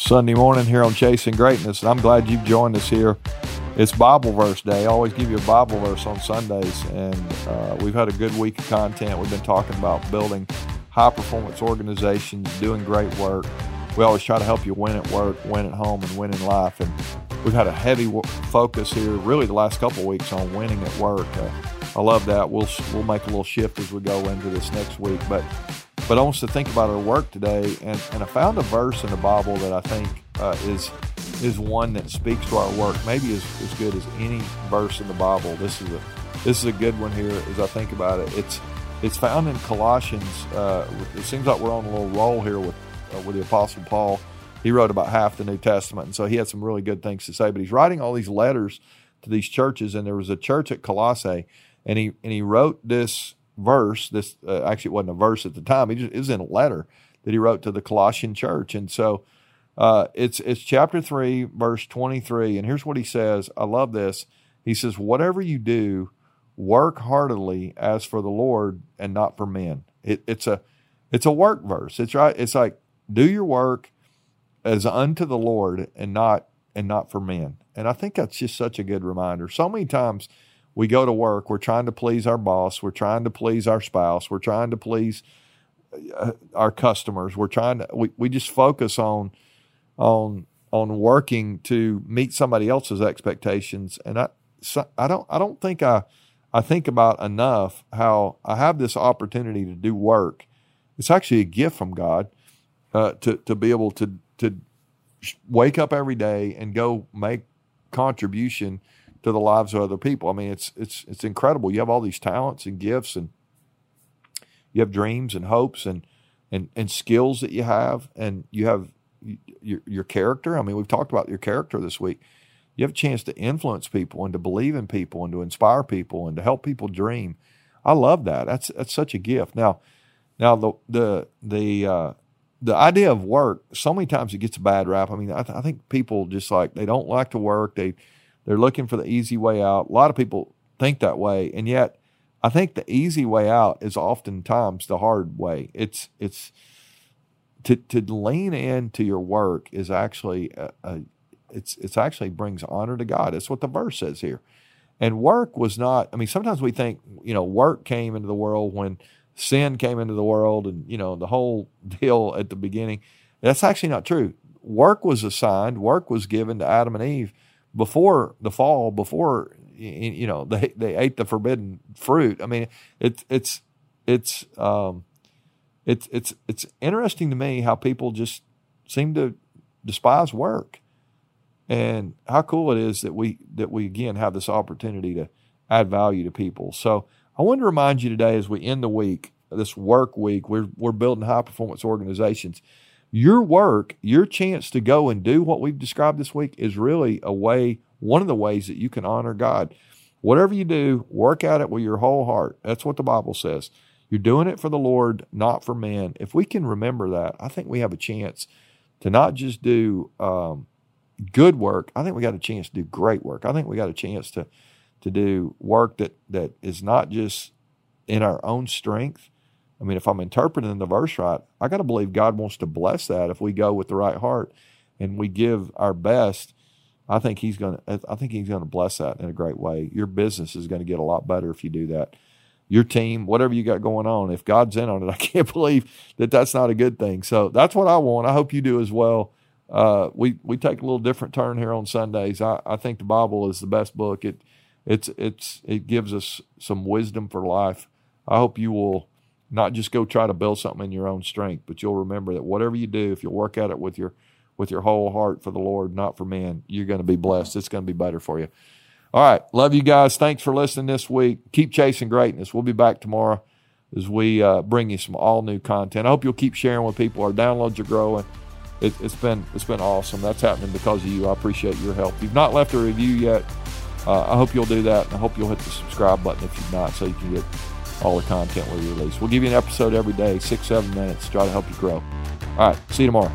Sunday morning here on Chasing Greatness, and I'm glad you've joined us here. It's Bible verse day. I always give you a Bible verse on Sundays, and uh, we've had a good week of content. We've been talking about building high performance organizations, doing great work. We always try to help you win at work, win at home, and win in life. And we've had a heavy focus here, really the last couple weeks, on winning at work. Uh, I love that. We'll we'll make a little shift as we go into this next week, but but I want us to think about our work today, and, and I found a verse in the Bible that I think uh, is is one that speaks to our work, maybe as, as good as any verse in the Bible. This is a this is a good one here as I think about it. It's it's found in Colossians. Uh, it seems like we're on a little roll here with uh, with the Apostle Paul. He wrote about half the New Testament, and so he had some really good things to say. But he's writing all these letters to these churches, and there was a church at Colossae, and he and he wrote this verse. This uh, actually wasn't a verse at the time. He just, it was in a letter that he wrote to the Colossian church, and so uh, it's it's chapter three, verse twenty three, and here's what he says. I love this. He says, "Whatever you do, work heartily as for the Lord and not for men." It, it's a it's a work verse. It's right. It's like do your work as unto the Lord and not and not for men. And I think that's just such a good reminder. So many times we go to work, we're trying to please our boss, we're trying to please our spouse, we're trying to please uh, our customers. We're trying to we, we just focus on on on working to meet somebody else's expectations and I so I don't I don't think I I think about enough how I have this opportunity to do work. It's actually a gift from God uh, to to be able to to wake up every day and go make contribution to the lives of other people. I mean, it's it's it's incredible. You have all these talents and gifts, and you have dreams and hopes and and and skills that you have, and you have your your character. I mean, we've talked about your character this week. You have a chance to influence people and to believe in people and to inspire people and to help people dream. I love that. That's that's such a gift. Now, now the the the uh, the idea of work. So many times it gets a bad rap. I mean, I, th- I think people just like they don't like to work. They they're looking for the easy way out. A lot of people think that way, and yet I think the easy way out is oftentimes the hard way. It's it's to to lean into your work is actually a, a, it's it's actually brings honor to God. That's what the verse says here. And work was not. I mean, sometimes we think you know work came into the world when sin came into the world, and you know the whole deal at the beginning. That's actually not true. Work was assigned. Work was given to Adam and Eve before the fall, before you know they they ate the forbidden fruit. I mean, it's it's it's um, it's it's it's interesting to me how people just seem to despise work, and how cool it is that we that we again have this opportunity to add value to people. So I want to remind you today as we end the week, this work week, we're we're building high performance organizations your work, your chance to go and do what we've described this week is really a way, one of the ways that you can honor God. Whatever you do, work at it with your whole heart. That's what the Bible says. You're doing it for the Lord, not for men. If we can remember that, I think we have a chance to not just do um, good work. I think we got a chance to do great work. I think we got a chance to to do work that that is not just in our own strength, I mean, if I'm interpreting the verse right, I got to believe God wants to bless that if we go with the right heart and we give our best. I think He's going to. I think He's going to bless that in a great way. Your business is going to get a lot better if you do that. Your team, whatever you got going on, if God's in on it, I can't believe that that's not a good thing. So that's what I want. I hope you do as well. Uh, we we take a little different turn here on Sundays. I, I think the Bible is the best book. It it's it's it gives us some wisdom for life. I hope you will not just go try to build something in your own strength, but you'll remember that whatever you do, if you work at it with your with your whole heart for the Lord, not for men, you're going to be blessed. It's going to be better for you. All right, love you guys. Thanks for listening this week. Keep chasing greatness. We'll be back tomorrow as we uh, bring you some all new content. I hope you'll keep sharing with people. Our downloads are growing. It, has been it's been awesome. That's happening because of you. I appreciate your help. If you've not left a review yet, uh, I hope you'll do that. And I hope you'll hit the subscribe button if you've not, so you can get all the content we release. We'll give you an episode every day, six, seven minutes, try to help you grow. All right, see you tomorrow.